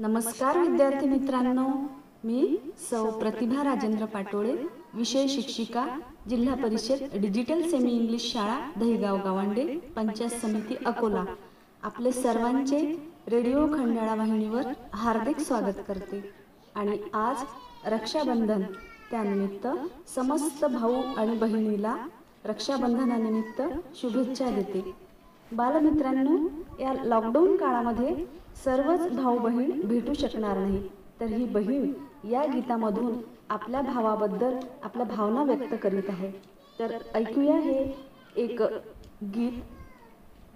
नमस्कार विद्यार्थी मित्रांनो. मी सौ प्रतिभा राजेंद्र पाटोळे विषय शिक्षिका जिल्हा परिषद डिजिटल सेमी इंग्लिश शाळा दहिगाव गावंडे पंचायत समिती अकोला. आपले सर्वांचे रेडिओ खंडाळा वाहिनीवर हार्दिक स्वागत करते. आणि आज रक्षाबंधन त्यानिमित्त समस्त भाऊ आणि बहिणीला रक्षाबंधनानिमित्त शुभेच्छा देते. बालमित्रांनो या लॉकडाऊन काळामध्ये सर्वच भाऊ बहीण भेटू शकणार नाही. तर ही बहीण या गीतामधून आपल्या भावाबद्दल आपल्या भावना व्यक्त करीत आहे. तर ऐकूया हे एक गीत.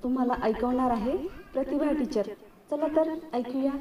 तुम्हाला ऐकवणार आहे प्रतिभा टीचर चला तर ऐकूया.